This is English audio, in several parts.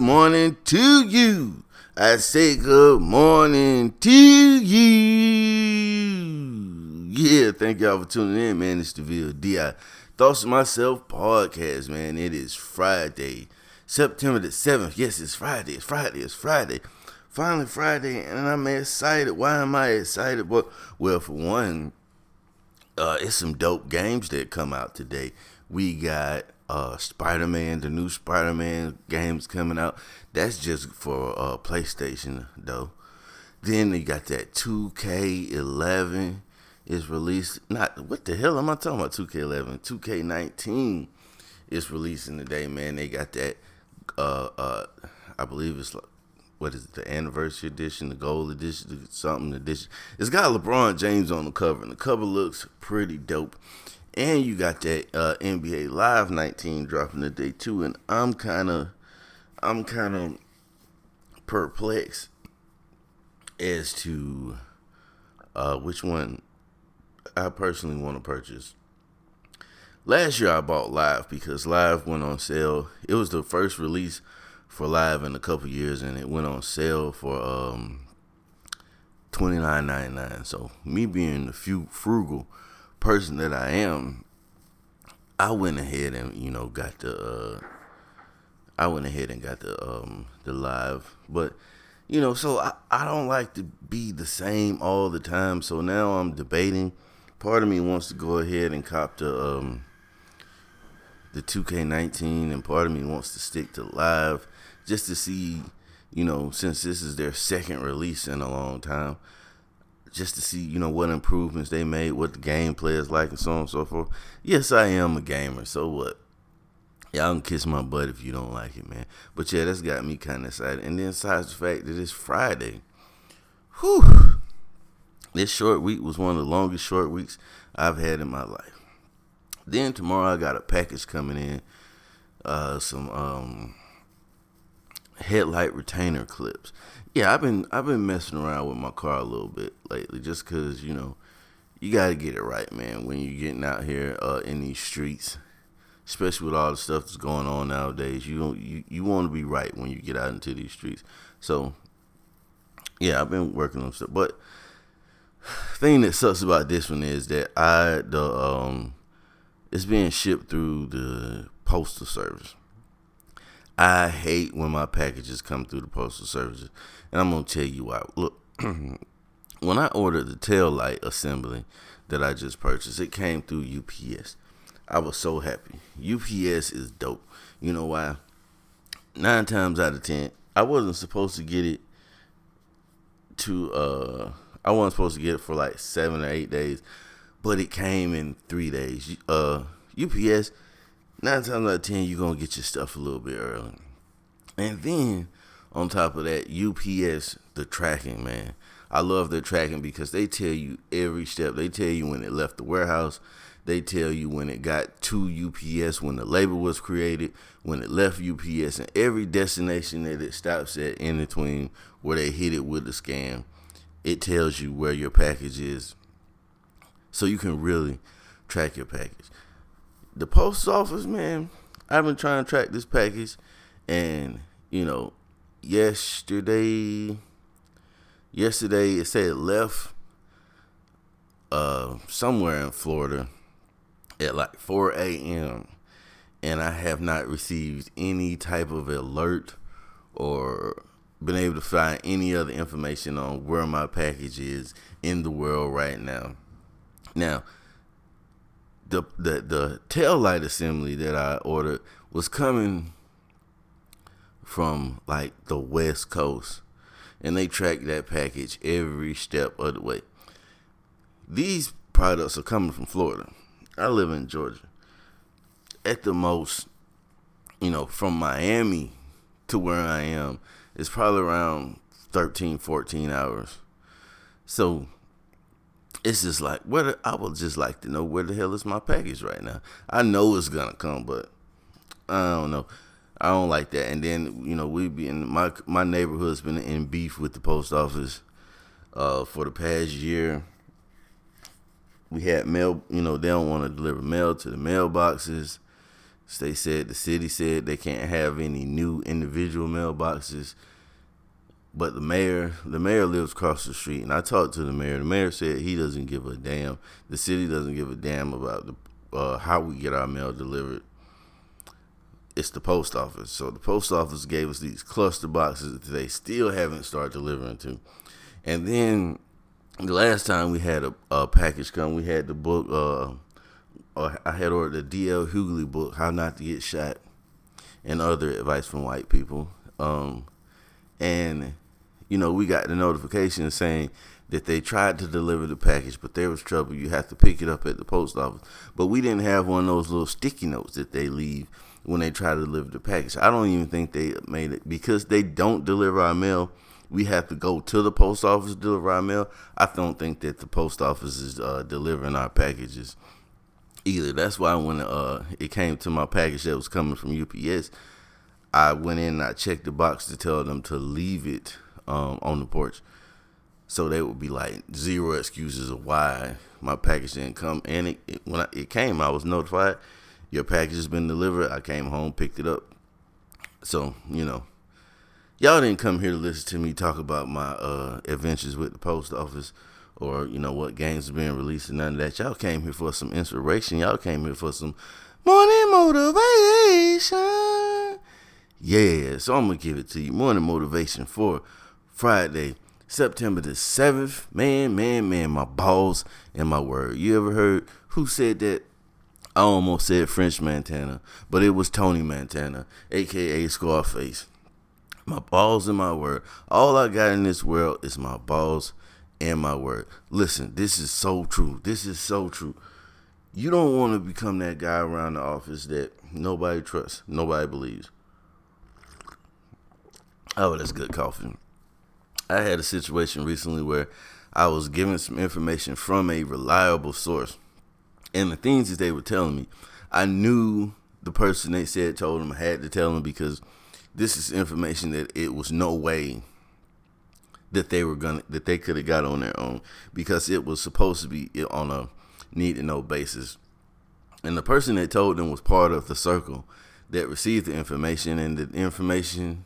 good morning to you. I say good morning to you. Yeah, thank y'all for tuning in, man. It's the VLDI Thoughts of Myself podcast, man. It is Friday, September the 7th. Yes, it's Friday. It's Friday. It's Friday. Finally Friday, and I'm excited. Why am I excited? Well, well, for one, uh, it's some dope games that come out today. We got uh, Spider Man, the new Spider Man games coming out. That's just for uh, PlayStation though. Then they got that 2K11 is released. Not what the hell am I talking about? 2K11, 2K19 is releasing today, man. They got that. Uh, uh, I believe it's what is it, the anniversary edition, the gold edition, something edition. It's got LeBron James on the cover, and the cover looks pretty dope. And you got that uh, NBA Live 19 dropping today too, and I'm kind of, I'm kind of perplexed as to uh, which one I personally want to purchase. Last year I bought Live because Live went on sale. It was the first release for Live in a couple years, and it went on sale for um, twenty nine ninety nine. So me being the few frugal person that I am, I went ahead and you know got the uh, I went ahead and got the um, the live, but you know, so I, I don't like to be the same all the time. So now I'm debating. Part of me wants to go ahead and cop the um, the 2K19, and part of me wants to stick to live just to see, you know, since this is their second release in a long time, just to see, you know, what improvements they made, what the gameplay is like, and so on and so forth. Yes, I am a gamer, so what? Y'all can kiss my butt if you don't like it, man. But yeah, that's got me kind of excited. And then besides the fact that it's Friday, whew, this short week was one of the longest short weeks I've had in my life. Then tomorrow I got a package coming in, uh, some um, headlight retainer clips yeah, I've been I've been messing around with my car a little bit lately, just cause you know you got to get it right, man. When you're getting out here uh, in these streets, especially with all the stuff that's going on nowadays, you you you want to be right when you get out into these streets. So yeah, I've been working on stuff, but thing that sucks about this one is that I the um it's being shipped through the postal service. I hate when my packages come through the postal services, and I'm gonna tell you why. Look, when I ordered the tail light assembly that I just purchased, it came through UPS. I was so happy. UPS is dope. You know why? Nine times out of ten, I wasn't supposed to get it to uh I wasn't supposed to get it for like seven or eight days, but it came in three days. Uh UPS nine times out of ten, you're gonna get your stuff a little bit early. And then on top of that, UPS, the tracking, man. I love their tracking because they tell you every step. They tell you when it left the warehouse. They tell you when it got to UPS, when the label was created, when it left UPS, and every destination that it stops at in between where they hit it with the scam. It tells you where your package is. So you can really track your package the post office, man, I've been trying to track this package, and you know, yesterday, yesterday it said it left uh somewhere in Florida at like 4 a.m. and I have not received any type of alert or been able to find any other information on where my package is in the world right now. Now, the the the tail light assembly that I ordered was coming from like the West Coast, and they track that package every step of the way. These products are coming from Florida. I live in Georgia. At the most, you know, from Miami to where I am, it's probably around 13, 14 hours. So it's just like where I would just like to know where the hell is my package right now. I know it's gonna come, but I don't know. I don't like that. And then you know we be in my my neighborhood's been in beef with the post office uh, for the past year. We had mail, you know, they don't want to deliver mail to the mailboxes, They said the city said they can't have any new individual mailboxes. But the mayor, the mayor lives across the street, and I talked to the mayor. The mayor said he doesn't give a damn. The city doesn't give a damn about the uh, how we get our mail delivered. It's the post office. So the post office gave us these cluster boxes that they still haven't started delivering to. And then the last time we had a, a package come, we had the book. Uh, uh, I had ordered the D.L. Hughley book, How Not to Get Shot, and other advice from white people. Um, and you know, we got the notification saying that they tried to deliver the package, but there was trouble. You have to pick it up at the post office. But we didn't have one of those little sticky notes that they leave when they try to deliver the package. I don't even think they made it because they don't deliver our mail. We have to go to the post office to deliver our mail. I don't think that the post office is uh, delivering our packages either. That's why when uh, it came to my package that was coming from UPS, I went in and I checked the box to tell them to leave it um, on the porch. So they would be like zero excuses of why my package didn't come. And it, it, when I, it came, I was notified your package has been delivered. I came home, picked it up. So you know, y'all didn't come here to listen to me talk about my uh, adventures with the post office or you know what games are being released and none of that. Y'all came here for some inspiration. Y'all came here for some morning motivation. Yeah, so I'm gonna give it to you. Morning motivation for Friday, September the 7th. Man, man, man, my balls and my word. You ever heard who said that? I almost said French Montana, but it was Tony Montana, aka Scarface. My balls and my word. All I got in this world is my balls and my word. Listen, this is so true. This is so true. You don't want to become that guy around the office that nobody trusts, nobody believes. Oh, that's good coffee. I had a situation recently where I was given some information from a reliable source. And the things that they were telling me, I knew the person they said told them I had to tell them because this is information that it was no way that they were gonna that they could have got on their own because it was supposed to be on a need to know basis. And the person that told them was part of the circle that received the information and the information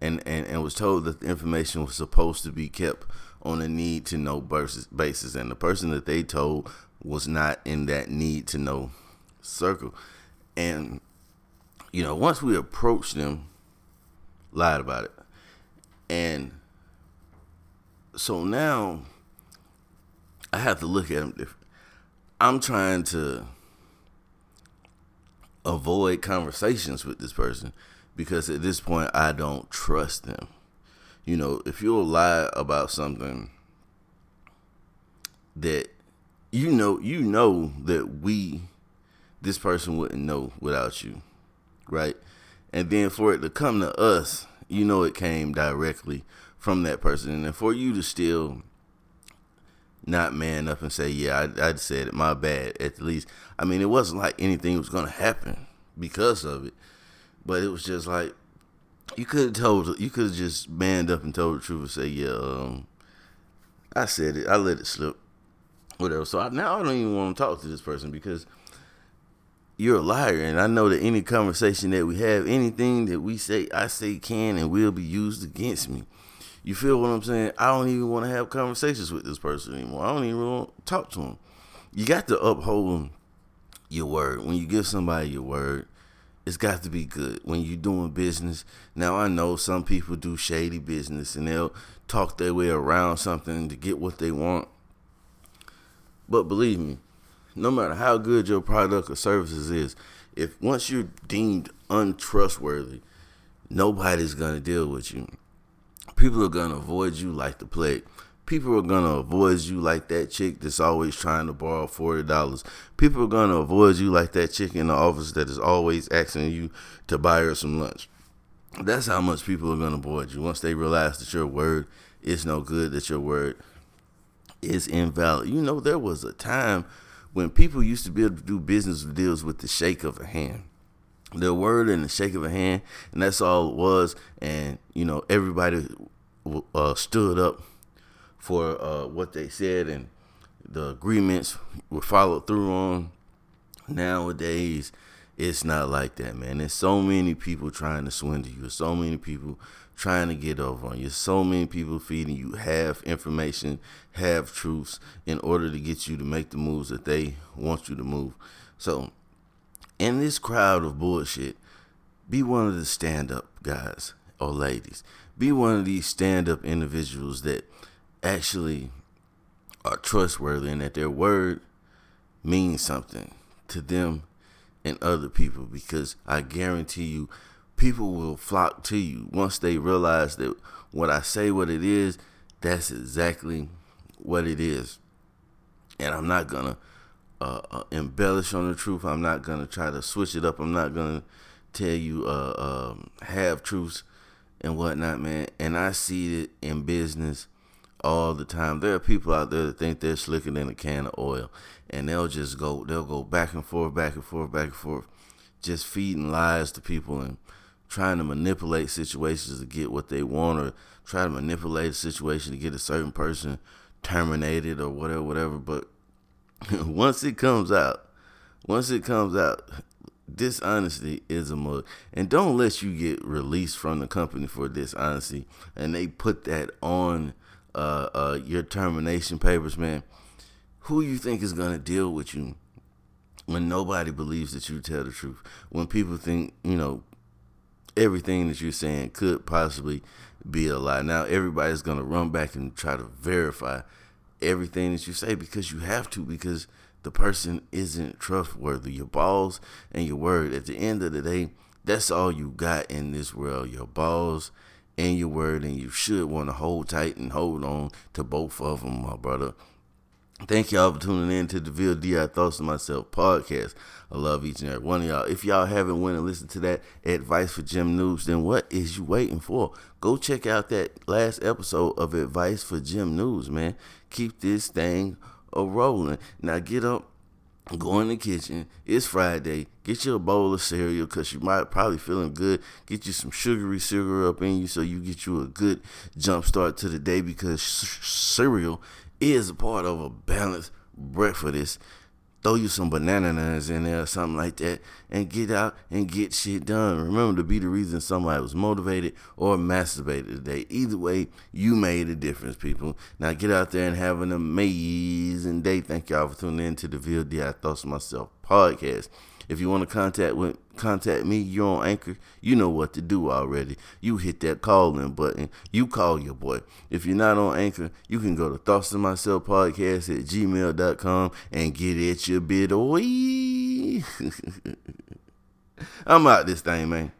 and, and, and was told that the information was supposed to be kept on a need to know basis. And the person that they told was not in that need to know circle. And, you know, once we approached them, lied about it. And so now I have to look at them different. I'm trying to avoid conversations with this person because at this point I don't trust them. You know, if you'll lie about something that you know you know that we this person wouldn't know without you, right? And then for it to come to us, you know it came directly from that person. And for you to still not man up and say, yeah, I, I said it, my bad, at least. I mean, it wasn't like anything was going to happen because of it. But it was just like, you could have told, you could have just manned up and told the truth and say, yeah, um, I said it, I let it slip, whatever. So I, now I don't even want to talk to this person because you're a liar. And I know that any conversation that we have, anything that we say, I say can and will be used against me. You feel what I'm saying? I don't even want to have conversations with this person anymore. I don't even want to talk to them. You got to uphold your word. When you give somebody your word, it's got to be good. When you're doing business, now I know some people do shady business and they'll talk their way around something to get what they want. But believe me, no matter how good your product or services is, if once you're deemed untrustworthy, nobody's gonna deal with you. People are gonna avoid you like the plague. People are gonna avoid you like that chick that's always trying to borrow forty dollars. People are gonna avoid you like that chick in the office that is always asking you to buy her some lunch. That's how much people are gonna avoid you once they realize that your word is no good, that your word is invalid. You know, there was a time when people used to be able to do business deals with the shake of a hand the word and the shake of a hand, and that's all it was. And you know, everybody uh, stood up for uh, what they said, and the agreements were followed through on. Nowadays, It's not like that, man. There's so many people trying to swindle you. So many people trying to get over on you. So many people feeding you half information, half truths in order to get you to make the moves that they want you to move. So, in this crowd of bullshit, be one of the stand up guys or ladies. Be one of these stand up individuals that actually are trustworthy and that their word means something to them and other people because I guarantee you people will flock to you once they realize that what I say what it is that's exactly what it is. And I'm not gonna uh, uh, embellish on the truth. I'm not gonna try to switch it up. I'm not gonna tell you uh, um, half truths and whatnot man. And I see it in business all the time. There are people out there that think they're slicker than a can of oil, and they'll just go, they'll go back and forth, back and forth, back and forth, just feeding lies to people and trying to manipulate situations to get what they want, or try to manipulate a situation to get a certain person terminated or whatever, whatever. But once it comes out, once it comes out, dishonesty is a mug. And don't let you get released from the company for dishonesty. And they put that on uh, uh, your termination papers, man, who you think is gonna deal with you when nobody believes that you tell the truth? When people think you know everything that you're saying could possibly be a lie. Now everybody's gonna run back and try to verify everything that you say because you have to because the person isn't trustworthy. Your balls and your word. At the end of the day, that's all you got in this world. Your balls and your word, and you should want to hold tight and hold on to both of them, my brother. Thank y'all for tuning in to the VLDI Thoughts of Myself podcast. I love each and every one of y'all. If y'all haven't went and listened to that Advice for Gym Noobs, then what is you waiting for? Go check out that last episode of Advice for Gym Noobs, man. Keep this thing a rolling. Now get up Go in the kitchen. It's Friday. Get you a bowl of cereal because you might probably feeling good. Get you some sugary sugar up in you so you get you a good jump start to the day because cereal is a part of a balanced breakfast throw you some bananas in there or something like that and get out and get shit done. Remember to be the reason somebody was motivated or masturbated today. Either way, you made a difference, people. Now get out there and have an amazing day. Thank y'all for tuning in to the VLD I Thoughts Myself podcast. If you want to contact with contact me, you're on Anchor. You know what to do already. You hit that call in button. You call your boy. If you're not on Anchor, you can go to Thoughts of Myself Podcast at gmail.com and get at your bit. Oi. I'm out this thing, man.